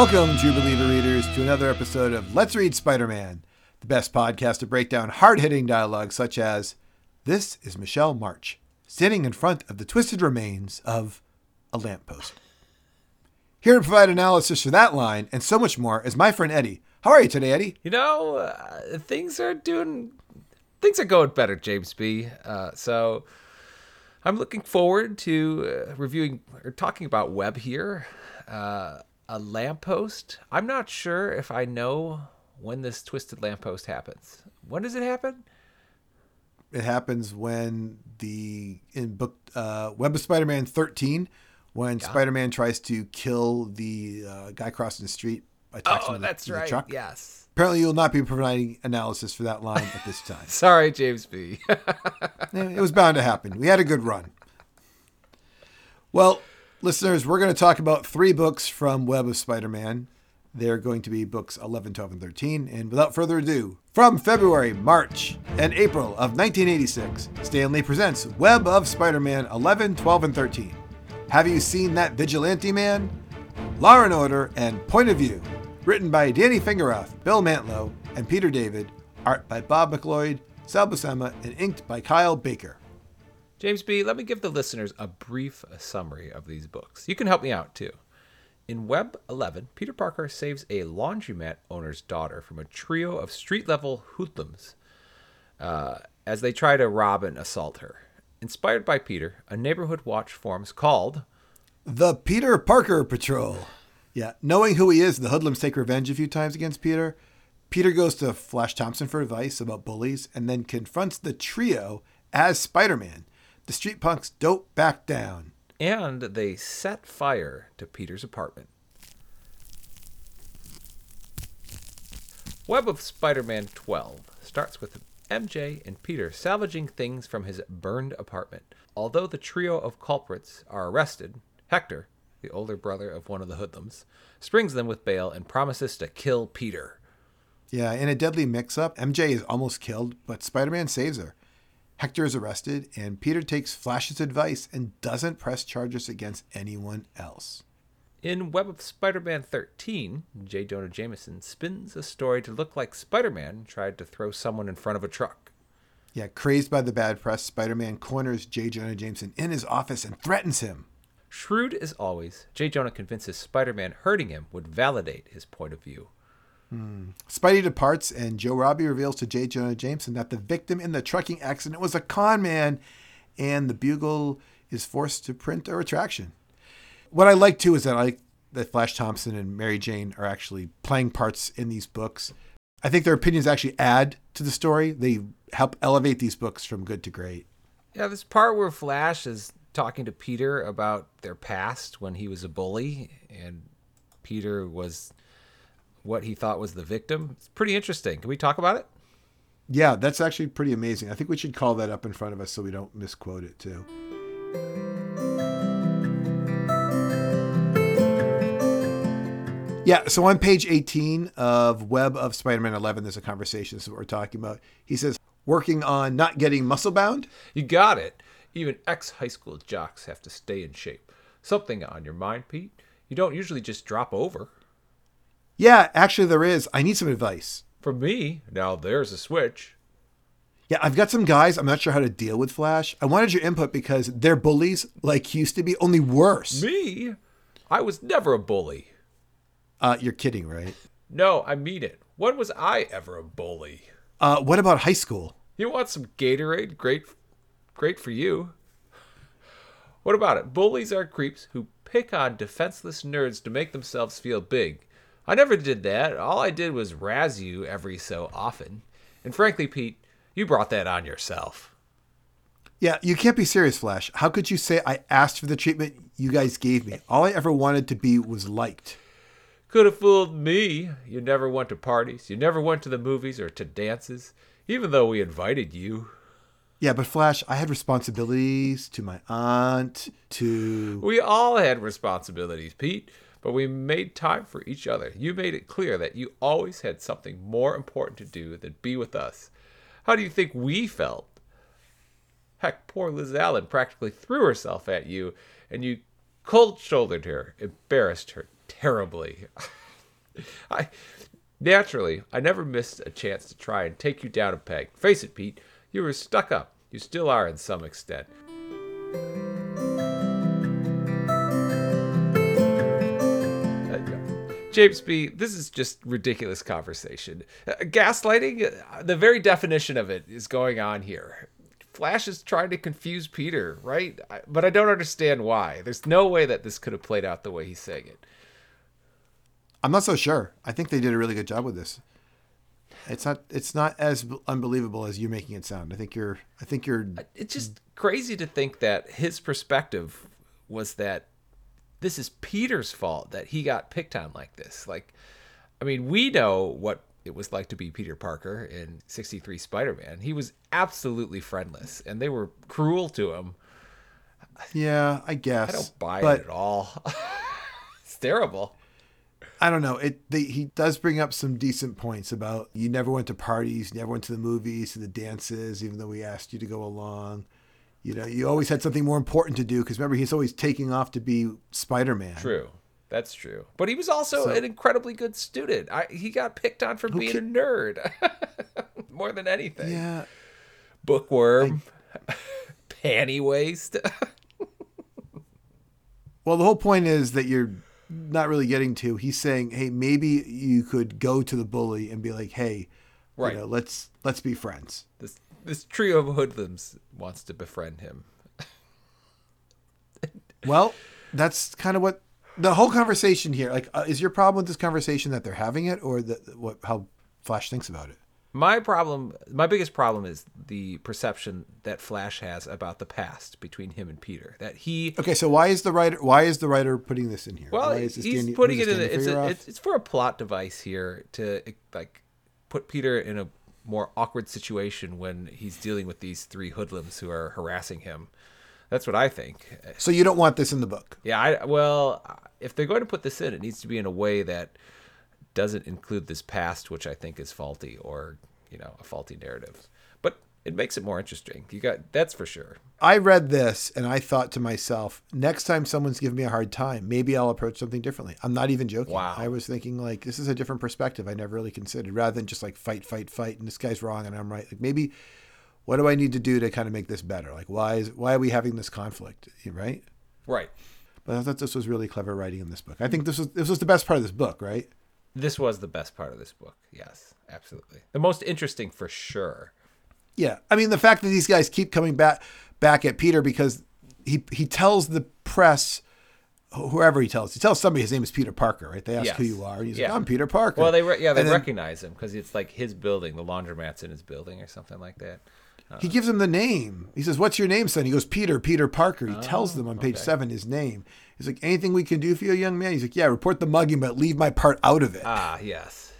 Welcome, True Believer readers, to another episode of Let's Read Spider Man, the best podcast to break down hard hitting dialogue such as This is Michelle March, standing in front of the twisted remains of a lamppost. Here to provide analysis for that line and so much more is my friend Eddie. How are you today, Eddie? You know, uh, things are doing, things are going better, James B. Uh, so I'm looking forward to uh, reviewing or talking about Web here. Uh, a lamppost. I'm not sure if I know when this twisted lamppost happens. When does it happen? It happens when the in book uh, Web of Spider-Man 13, when Spider-Man tries to kill the uh, guy crossing the street by Oh, with, that's a right. truck. Yes. Apparently, you'll not be providing analysis for that line at this time. Sorry, James B. It was bound to happen. We had a good run. Well, listeners, we're going to talk about three books from Web of Spider Man. They're going to be books 11, 12, and 13. And without further ado, from February, March, and April of 1986, Stan Lee presents Web of Spider Man 11, 12, and 13. Have you seen that vigilante man? Law and Order and Point of View. Written by Danny Fingeroth, Bill Mantlo, and Peter David. Art by Bob McLeod, Sal Buscema, and inked by Kyle Baker. James B., let me give the listeners a brief summary of these books. You can help me out too. In Web 11, Peter Parker saves a laundromat owner's daughter from a trio of street level hoodlums uh, as they try to rob and assault her. Inspired by Peter, a neighborhood watch forms called The Peter Parker Patrol. Yeah, knowing who he is, the hoodlums take revenge a few times against Peter. Peter goes to Flash Thompson for advice about bullies and then confronts the trio as Spider Man. The street punks don't back down. and they set fire to Peter's apartment. Web of Spider Man 12 starts with MJ and Peter salvaging things from his burned apartment. Although the trio of culprits are arrested, Hector, the older brother of one of the hoodlums, springs them with bail and promises to kill Peter. Yeah, in a deadly mix up, MJ is almost killed, but Spider Man saves her. Hector is arrested, and Peter takes Flash's advice and doesn't press charges against anyone else. In Web of Spider Man 13, J. Jonah Jameson spins a story to look like Spider Man tried to throw someone in front of a truck. Yeah, crazed by the bad press, Spider Man corners J. Jonah Jameson in his office and threatens him. Shrewd as always, J. Jonah convinces Spider Man hurting him would validate his point of view. Spidey departs, and Joe Robbie reveals to J. Jonah Jameson that the victim in the trucking accident was a con man, and the Bugle is forced to print a retraction. What I like too is that I like that Flash Thompson and Mary Jane are actually playing parts in these books. I think their opinions actually add to the story. They help elevate these books from good to great. Yeah, this part where Flash is talking to Peter about their past when he was a bully and Peter was what he thought was the victim. It's pretty interesting. Can we talk about it? Yeah, that's actually pretty amazing. I think we should call that up in front of us so we don't misquote it too. Yeah, so on page 18 of Web of Spider Man 11, there's a conversation. This is what we're talking about. He says, working on not getting muscle bound. You got it. Even ex high school jocks have to stay in shape. Something on your mind, Pete? You don't usually just drop over. Yeah, actually, there is. I need some advice. For me, now there's a switch. Yeah, I've got some guys. I'm not sure how to deal with Flash. I wanted your input because they're bullies like used to be, only worse. Me? I was never a bully. Uh, you're kidding, right? No, I mean it. When was I ever a bully? Uh, what about high school? You want some Gatorade? Great, great for you. What about it? Bullies are creeps who pick on defenseless nerds to make themselves feel big. I never did that. All I did was razz you every so often. And frankly, Pete, you brought that on yourself. Yeah, you can't be serious, Flash. How could you say I asked for the treatment you guys gave me? All I ever wanted to be was liked. Could have fooled me. You never went to parties. You never went to the movies or to dances, even though we invited you. Yeah, but Flash, I had responsibilities to my aunt, to. We all had responsibilities, Pete, but we made time for each other. You made it clear that you always had something more important to do than be with us. How do you think we felt? Heck, poor Liz Allen practically threw herself at you, and you cold shouldered her, embarrassed her terribly. I naturally, I never missed a chance to try and take you down a peg. Face it, Pete, you were stuck up. You still are in some extent. James B., this is just ridiculous conversation. Uh, gaslighting, uh, the very definition of it is going on here. Flash is trying to confuse Peter, right? I, but I don't understand why. There's no way that this could have played out the way he's saying it. I'm not so sure. I think they did a really good job with this. It's not. It's not as unbelievable as you're making it sound. I think you're. I think you're. It's just crazy to think that his perspective was that this is Peter's fault that he got picked on like this. Like, I mean, we know what it was like to be Peter Parker in 63 Spider Man. He was absolutely friendless, and they were cruel to him. Yeah, I guess. I don't buy but it at all. it's terrible. I don't know. It they, he does bring up some decent points about you never went to parties, you never went to the movies, to the dances, even though we asked you to go along. You know, you always had something more important to do because remember he's always taking off to be Spider Man. True. That's true. But he was also So- an incredibly good student. I, he got picked on for being a nerd more than anything. Yeah. Bookworm, panty waste. Well, the whole point is that you're not really getting to. He's saying, "Hey, maybe you could go to the bully and be like, hey, Right. you know, let's let's be friends." this this trio of hoodlums wants to befriend him. Well, that's kind of what the whole conversation here. Like, uh, is your problem with this conversation that they're having it, or that what how Flash thinks about it? My problem, my biggest problem is the perception that Flash has about the past between him and Peter. That he Okay, so why is the writer why is the writer putting this in here? Well, why is this he's standing- putting it in. A, it's, a, it's it's for a plot device here to like put Peter in a more awkward situation when he's dealing with these three hoodlums who are harassing him. That's what I think. So you don't want this in the book. Yeah, I well, if they're going to put this in, it needs to be in a way that doesn't include this past, which I think is faulty or you know a faulty narrative. It makes it more interesting. You got that's for sure. I read this and I thought to myself, next time someone's giving me a hard time, maybe I'll approach something differently. I'm not even joking. Wow. I was thinking like this is a different perspective I never really considered rather than just like fight, fight, fight and this guy's wrong and I'm right. Like maybe what do I need to do to kind of make this better? Like why is why are we having this conflict? Right? Right. But I thought this was really clever writing in this book. I think this was this was the best part of this book, right? This was the best part of this book. Yes, absolutely. The most interesting for sure. Yeah, I mean the fact that these guys keep coming back back at Peter because he he tells the press, whoever he tells, he tells somebody his name is Peter Parker, right? They ask Yes. who you are, and he's Yeah. like, I'm Peter Parker. Well, they re- yeah they And then recognize him because it's like his building. The laundromat's in his building or something like that. he gives him the name. He says, "What's your name, son?" He goes, "Peter, Peter Parker." He tells them on page Oh, okay. seven his name. He's like, "Anything we can do for you, young man?" He's like, "Yeah, report the mugging, but leave my part out of it." Ah, yes.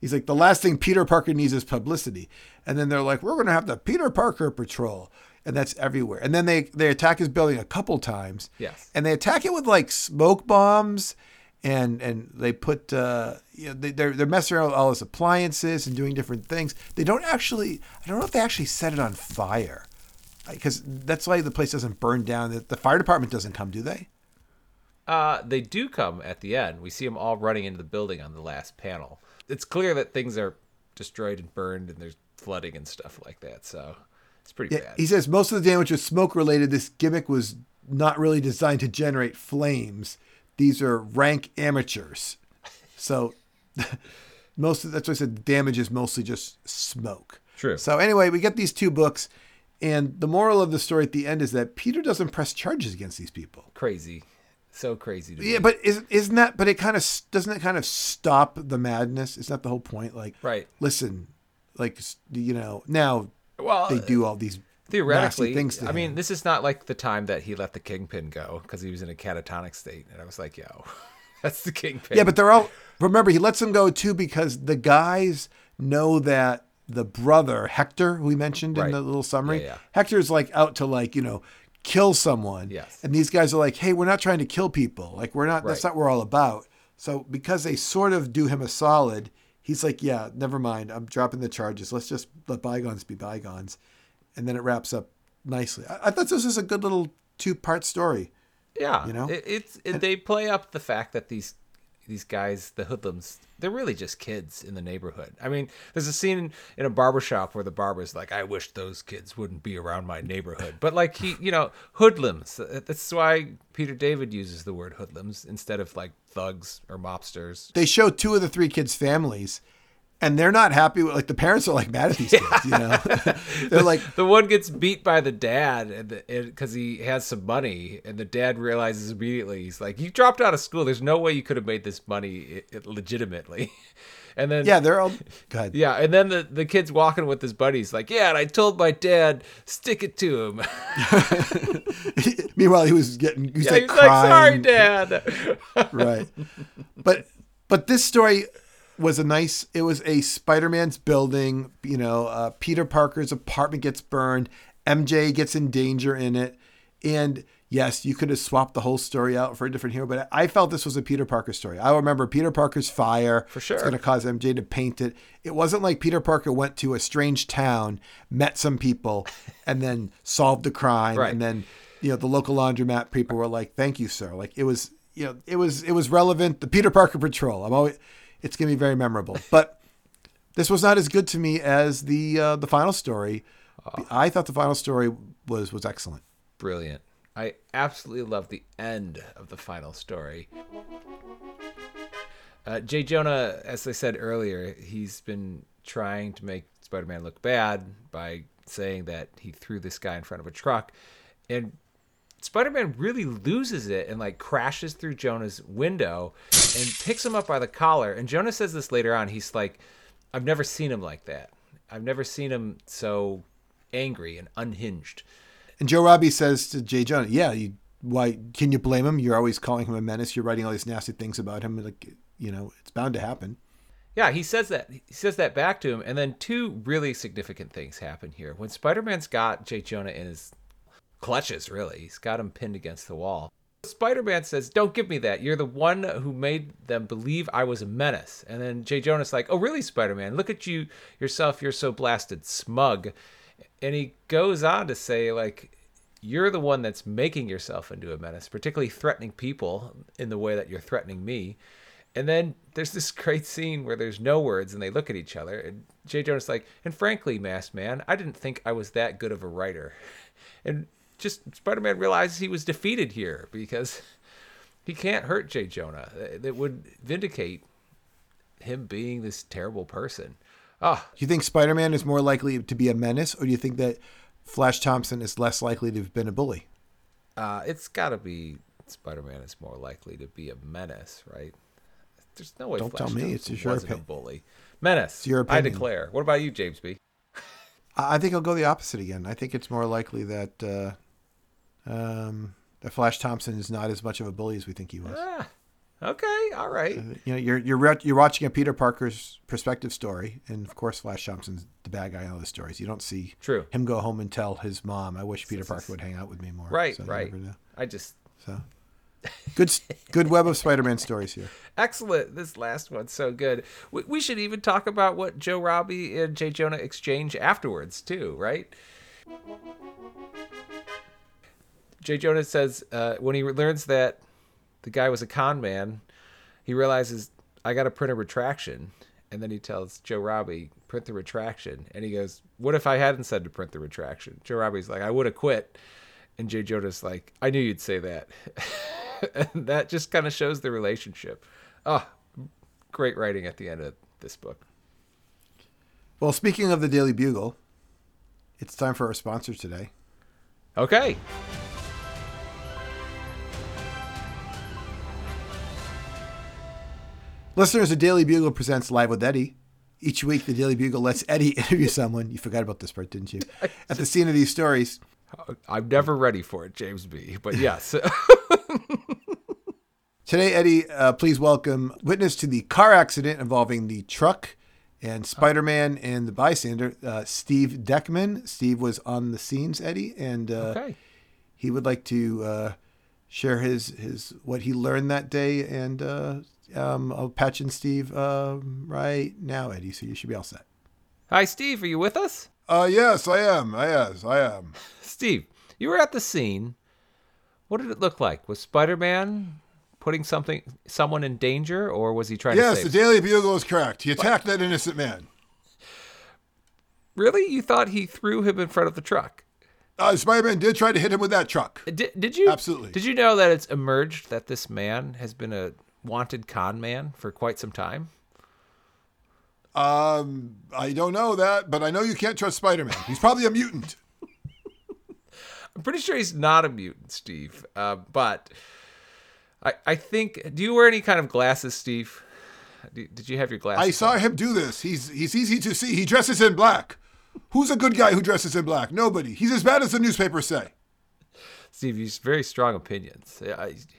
He's like, the last thing Peter Parker needs is publicity. And then they're like, we're going to have the Peter Parker patrol. And that's everywhere. And then they, they attack his building a couple times. Yes. And they attack it with like smoke bombs. And, and they put, uh, you know, they, they're, they're messing around with all his appliances and doing different things. They don't actually, I don't know if they actually set it on fire. Because that's why the place doesn't burn down. The, the fire department doesn't come, do they? Uh, they do come at the end. We see them all running into the building on the last panel. It's clear that things are destroyed and burned, and there's flooding and stuff like that. So it's pretty Yeah, bad. he says most of the damage was smoke related. This gimmick was not really designed to generate flames. These are rank amateurs. So most of that's why I said the damage is mostly just smoke. True. So anyway, we get these two books, and the moral of the story at the end is that Peter doesn't press charges against these people. crazy, so crazy to me. Yeah, but isn't isn't that? But it kind of doesn't it kind of stop the madness? Is that the whole point? Like, Right. Listen, like you know, now well, they do all these theoretically, things to I mean, this is not like the time that he let the kingpin go because he was in a catatonic state, and I was like, "Yo, that's the kingpin." Yeah, but they're all. Remember, he lets them go too because the guys know that the brother Hector, who we mentioned Right. in the little summary, Yeah, yeah. Hector's like out to like you know kill someone. Yes. And these guys are like, hey, we're not trying to kill people. Like we're not. That's not what we're all about. So because they sort of do him a solid, he's like, yeah, never mind. I'm dropping the charges. Let's just let bygones be bygones, and then it wraps up nicely. I, I thought this was a good little two part story. Yeah, You know? it, it's it, they play up the fact that these these guys, the hoodlums, they're really just kids in the neighborhood. I mean, there's a scene in a barbershop where the barber's like, I wish those kids wouldn't be around my neighborhood. But like he, you know, hoodlums. Uh, that's why Peter David uses the word hoodlums instead of like thugs or mobsters. They show two of the three kids' families and they're not happy with like the parents are like mad at these kids you know? They're like the one gets beat by the dad because he has some money and the dad realizes immediately he's like you dropped out of school. There's no way you could have made this money legitimately. And then yeah they're all good yeah and then the, the kid's walking with his buddies like yeah and i told my dad stick it to him. Meanwhile he was getting he was, yeah, like, he was like sorry dad. Right. But but this story was a nice it was a spider-man's building you know uh, peter parker's apartment gets burned mj gets in danger in it. And yes you could have swapped the whole story out for a different hero but i felt this was a peter parker story. I remember peter parker's fire. For sure it's going to cause mj to paint it. It wasn't like peter parker went to a strange town met some people and then solved the crime. Right. and then you know the local laundromat people were like thank you sir. Like it was you know it was it was relevant. The peter parker patrol. I'm always it's going to be very memorable. But this was not as good to me as the uh, the final story. Oh. I thought the final story was was excellent. Brilliant. I absolutely love the end of the final story. Uh, Jay Jonah, as I said earlier, he's been trying to make Spider-Man look bad by saying that he threw this guy in front of a truck, and Spider-Man really loses it and like crashes through Jonah's window and picks him up by the collar. And Jonah says this later on. He's like, "I've never seen him like that. I've never seen him so angry and unhinged." And Joe Robbie says to Jay Jonah, "Yeah, you, why can you blame him? You're always calling him a menace. You're writing all these nasty things about him. Like, you know, it's bound to happen." Yeah, he says that. He says that back to him, and then two really significant things happen here. When Spider-Man's got Jay Jonah in his clutches, really. He's got him pinned against the wall. Spider Man says, Don't give me that. You're the one who made them believe I was a menace. And then Jay Jonah's like, Oh, really, Spider Man? Look at you yourself. You're so blasted smug. And he goes on to say, like, you're the one that's making yourself into a menace, particularly threatening people in the way that you're threatening me. And then there's this great scene where there's no words and they look at each other. And Jay Jonah's like, and frankly, Masked Man, I didn't think I was that good of a writer. And just Spider-Man realizes he was defeated here because he can't hurt Jay Jonah. That would vindicate him being this terrible person. Ah, do you think Spider-Man is more likely to be a menace, or do you think that Flash Thompson is less likely to have been a bully? Uh, it's got to be Spider-Man is more likely to be a menace, right? There's no way. Don't Flash tell me. Thompson it's your wasn't opinion. a bully. Menace. It's your I declare. What about you, James B? I think I'll go the opposite again. I think it's more likely that uh, um, that Flash Thompson is not as much of a bully as we think he was. Ah, okay, all right. Uh, you know, you're you're re- you're watching a Peter Parker's perspective story, and of course, Flash Thompson's the bad guy in all the stories. You don't see True. him go home and tell his mom, "I wish Peter Parker would hang out with me more." Right, So right. I just So good, good web of Spider-Man stories here. excellent. This last one's so good. We, we should even talk about what Joe Robbie and Jay Jonah exchange afterwards too, right? Jay Jonah says uh, when he learns that the guy was a con man, he realizes I got to print a retraction, and then he tells Joe Robbie print the retraction, and he goes, "What if I hadn't said to print the retraction?" Joe Robbie's like, "I would have quit," and Jay Jonah's like, "I knew you'd say that," and that just kind of shows the relationship. Oh, great writing at the end of this book. Well, speaking of the Daily Bugle, it's time for our sponsor today. Okay. Listeners, the Daily Bugle presents Live with Eddie. Each week, the Daily Bugle lets Eddie interview someone. You forgot about this part, didn't you? At the scene of these stories. I'm never ready for it, James B. But yes. Today, Eddie, uh, please welcome witness to the car accident involving the truck and Spider Man and the bystander, uh, Steve Deckman. Steve was on the scenes, Eddie, and uh, okay. he would like to uh, share his his what he learned that day. And uh, um, I'll patch in Steve um, right now, Eddie. So you should be all set. Hi, Steve. Are you with us? Uh, yes, I am. Yes, I am. Steve, you were at the scene. What did it look like? Was Spider Man putting something someone in danger, or was he trying Yes, to Yes, the? Daily Bugle is correct. He attacked that innocent man. really, you thought he threw him in front of the truck? Uh, Spider-Man did try to hit him with that truck. Did, did you Absolutely. Did you know that it's emerged that this man has been a wanted con man for quite some time? Um, I don't know that, but I know you can't trust Spider-Man. He's probably a mutant. I'm pretty sure he's not a mutant, Steve. Uh, but I I think. Do you wear any kind of glasses, Steve? Did you have your glasses? I saw him do this. He's he's easy to see. He dresses in black. Who's a good guy who dresses in black? Nobody. He's as bad as the newspapers say. Steve, you very strong opinions.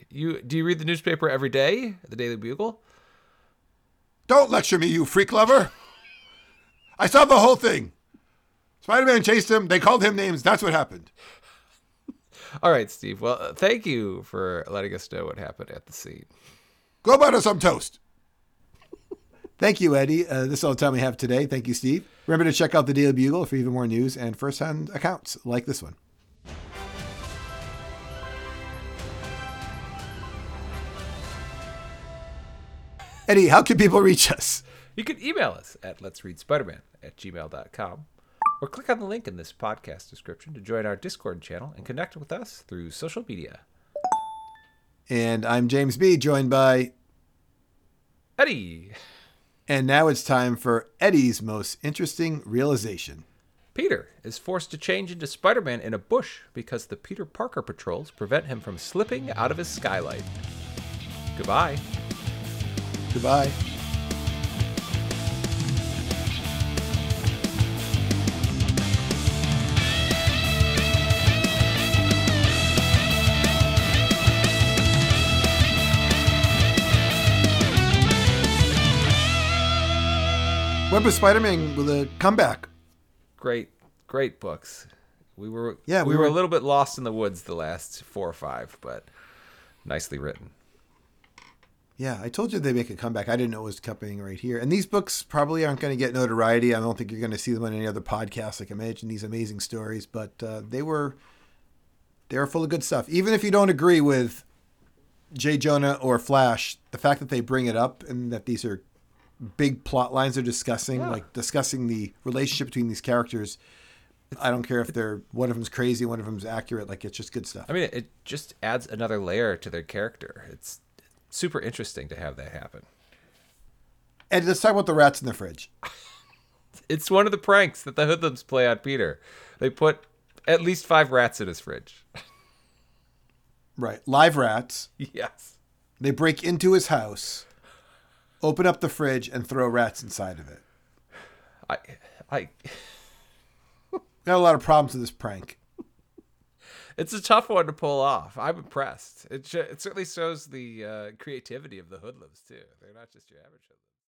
You do you read the newspaper every day, the Daily Bugle? Don't lecture me, you freak lover. I saw the whole thing. Spider-Man chased him. They called him names. That's what happened. All right, Steve. Well, uh, thank you for letting us know what happened at the scene. Go butter some toast. Thank you, Eddie. Uh, this is all the time we have today. Thank you, Steve. Remember to check out the Daily Bugle for even more news and first-hand accounts like this one. Eddie, how can people reach us? You can email us at let's read spiderman at gmail.com or click on the link in this podcast description to join our Discord channel and connect with us through social media. And I'm James B, joined by, Eddie, and now it's time for Eddie's most interesting realization. Peter is forced to change into Spider Man in a bush because the Peter Parker patrols prevent him from slipping out of his skylight. Goodbye. Goodbye. Web of Spider-Man with a comeback. Great, great books. We were Yeah, we, we were, were- a little bit lost in the woods the last four or five, but nicely written. Yeah, I told you they make a comeback. I didn't know it was coming right here. And these books probably aren't going to get notoriety. I don't think you're going to see them on any other podcast. Like Imagine these amazing stories, but uh, they were they were full of good stuff. Even if you don't agree with Jay Jonah or Flash, the fact that they bring it up and that these are big plot lines they're discussing, Yeah. like discussing the relationship between these characters. I don't care if they're one of them's crazy, one of them's accurate. Like it's just good stuff. I mean, it just adds another layer to their character. It's super interesting to have that happen. And let's talk about the rats in the fridge. It's one of the pranks that the hoodlums play on Peter. They put at least five rats in his fridge. Right, live rats. yes. They break into his house, open up the fridge, and throw rats inside of it. I, I, Got a lot of problems with this prank. It's a tough one to pull off. I'm impressed. It, sh- it certainly shows the uh, creativity of the hoodlums too. They're not just your average hoodlums.